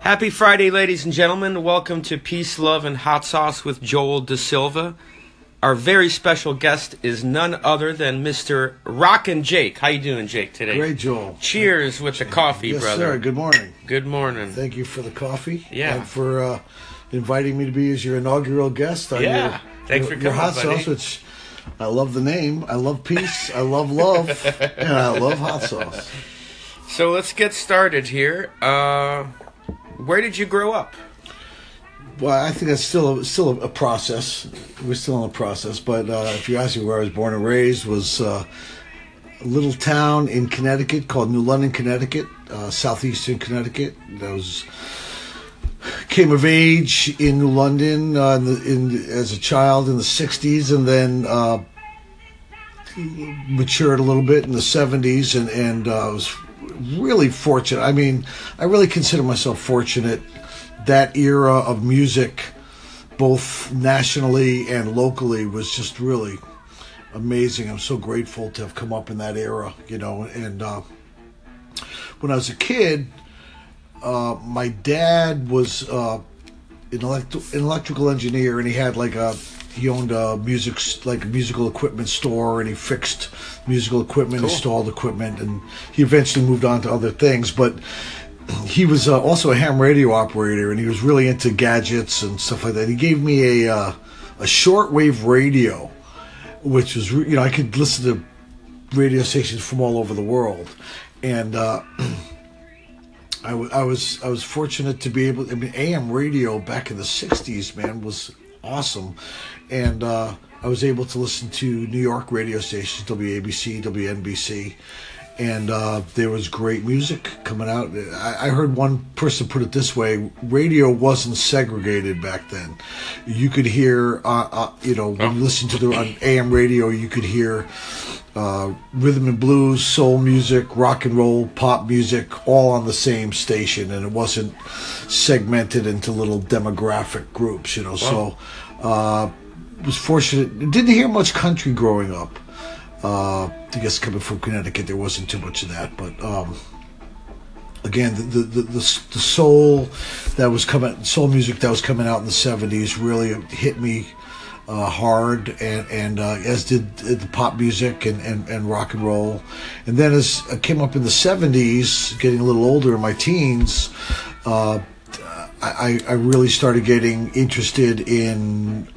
Happy Friday, ladies and gentlemen. Welcome to Peace, Love, and Hot Sauce with Joel Da Silva. Our very special guest is none other than Mr. Rockin' Jake. How you doing, Jake, today? Great, Joel. Cheers with the coffee, yes, brother. sir. Good morning. Good morning. Thank you for the coffee. Yeah. And for uh, inviting me to be as your inaugural guest. On Yeah. Your, Thanks your, for your hot buddy. sauce, which I love the name. I love peace. I love love, and I love hot sauce. So let's get started here. Uh, where did you grow up? Well, I think that's still a, still a, process. We're still in a process. But uh, if you ask me where I was born and raised, was uh, a little town in Connecticut called New London, Connecticut, uh, southeastern Connecticut. That was came of age in New London uh, in the, in as a child in the '60s, and then uh, matured a little bit in the '70s, and and uh, was really fortunate. I mean, I really consider myself fortunate. That era of music, both nationally and locally, was just really amazing. I'm so grateful to have come up in that era, you know. And uh, when I was a kid, uh, my dad was uh, an, elect- an electrical engineer, and he had like a he owned a music like a musical equipment store, and he fixed musical equipment, Cool. installed equipment, and he eventually moved on to other things, but. He was uh, also a ham radio operator, and he was really into gadgets and stuff like that. He gave me a uh, a shortwave radio, which was re- you know I could listen to radio stations from all over the world, and uh, I, w- I was I was fortunate to be able. I mean, AM radio back in the '60s, man, was awesome, and uh, I was able to listen to New York radio stations, WABC, WNBC, and uh, there was great music coming out. I, I heard one person put it this way: radio wasn't segregated back then. You could hear, uh, uh, you know, when you listen to the on AM radio, you could hear uh, rhythm and blues, soul music, rock and roll, pop music, all on the same station, and it wasn't segmented into little demographic groups. You know, so uh, was fortunate. Didn't hear much country growing up. Uh, I guess coming from Connecticut, there wasn't too much of that, but. Um, Again, the, the the the soul that was coming, soul music that was coming out in the '70s, really hit me uh, hard, and and uh, as did the pop music and, and, and rock and roll. And then as I came up in the '70s, getting a little older in my teens, uh, I, I really started getting interested in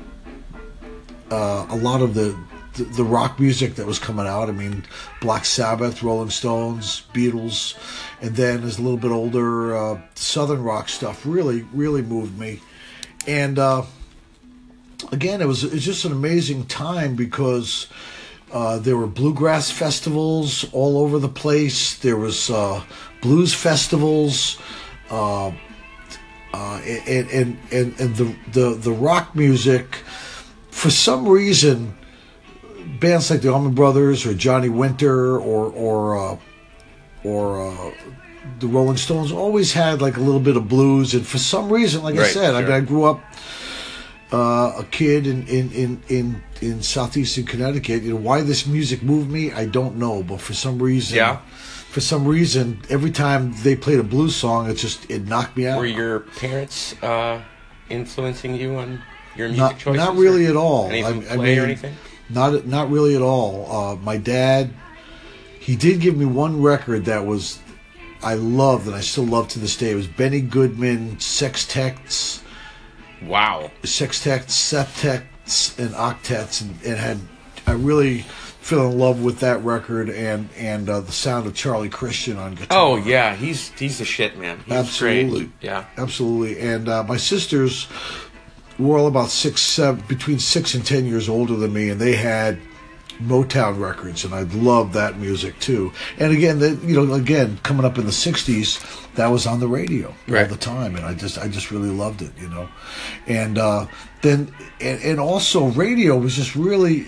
uh, a lot of the, the rock music that was coming out. I mean, Black Sabbath, Rolling Stones, Beatles, and then as a little bit older, uh, Southern rock stuff really really moved me. And uh, again, it was it's just an amazing time because uh, there were bluegrass festivals all over the place. There was uh, blues festivals. Uh, uh, and, and and and the, the the rock music, for some reason, bands like the Allman Brothers or Johnny Winter or or uh, or uh, the Rolling Stones always had like a little bit of blues, and for some reason, like I Right, said, I mean, sure. I grew up uh, a kid in in, in in in southeastern Connecticut. You know why this music moved me, I don't know, but for some reason, Yeah. For some reason, every time they played a blues song, it just it knocked me out. Were your parents uh, influencing you on your music not, choices? not really at all. I, from I play mean, or anything? Not not really at all. Uh, my dad, he did give me one record that was I loved and I still love to this day. It was Benny Goodman sextets, Wow. sextets, septets, and octets, and, and had I really fell in love with that record and and uh, the sound of Charlie Christian on guitar. Oh yeah, he's he's the shit, man. He's Absolutely. Great. Yeah. absolutely. And uh, my sisters were all about six, seven, between six and ten years older than me, and they had Motown records, and I loved that music too. And again, the, you know, again, coming up in the '60s, that was on the radio all Right. the time, and I just, I just really loved it, you know. And uh, then, and, and also, radio was just really.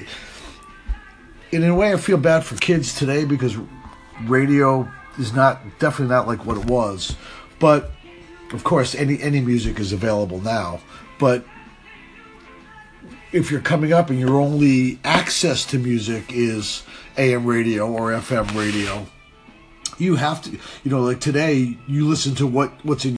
And in a way, I feel bad for kids today because radio is not definitely not like what it was. But of course, any any music is available now. But if you're coming up and your only access to music is AM radio or FM radio, you have to, you know, like today, you listen to what what's in